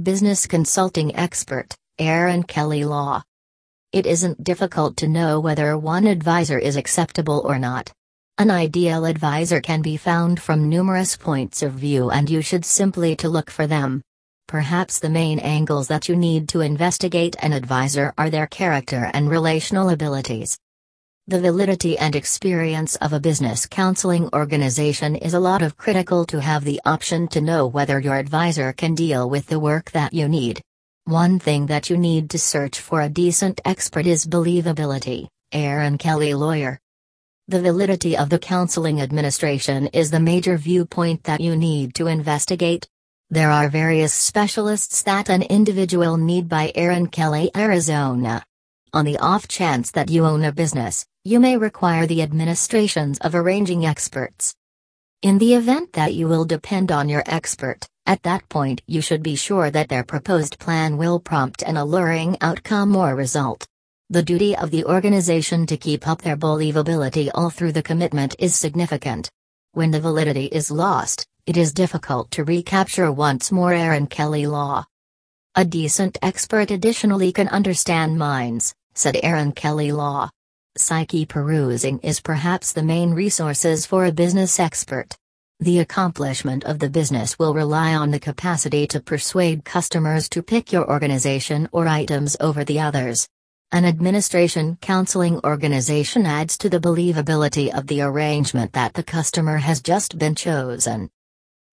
Business consulting expert, Aaron Kelly Law. It isn't difficult to know whether one advisor is acceptable or not. An ideal advisor can be found from numerous points of view and you should simply to look for them. Perhaps the main angles that you need to investigate an advisor are their character and relational abilities. The validity and experience of a business counseling organization is a lot of critical to have the option to know whether your advisor can deal with the work that you need. One thing that you need to search for a decent expert is believability. Aaron Kelly Lawyer. The validity of the counseling administration is the major viewpoint that you need to investigate. There are various specialists that an individual need by Aaron Kelly, Arizona. On the off chance that you own a business, you may require the administrations of arranging experts. In the event that you will depend on your expert, at that point you should be sure that their proposed plan will prompt an alluring outcome or result. The duty of the organization to keep up their believability all through the commitment is significant. When the validity is lost, it is difficult to recapture once more Aaron Kelly law. A decent expert additionally can understand minds, said Aaron Kelly Law. Psyche perusing is perhaps the main resources for a business expert. The accomplishment of the business will rely on the capacity to persuade customers to pick your organization or items over the others. An administration counseling organization adds to the believability of the arrangement that the customer has just been chosen.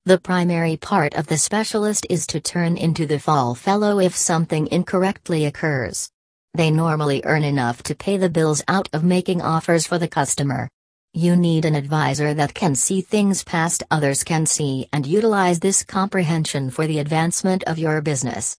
The primary part of the specialist is to turn into the fall fellow if something incorrectly occurs. They normally earn enough to pay the bills out of making offers for the customer. You need an advisor that can see things past others can see and utilize this comprehension for the advancement of your business.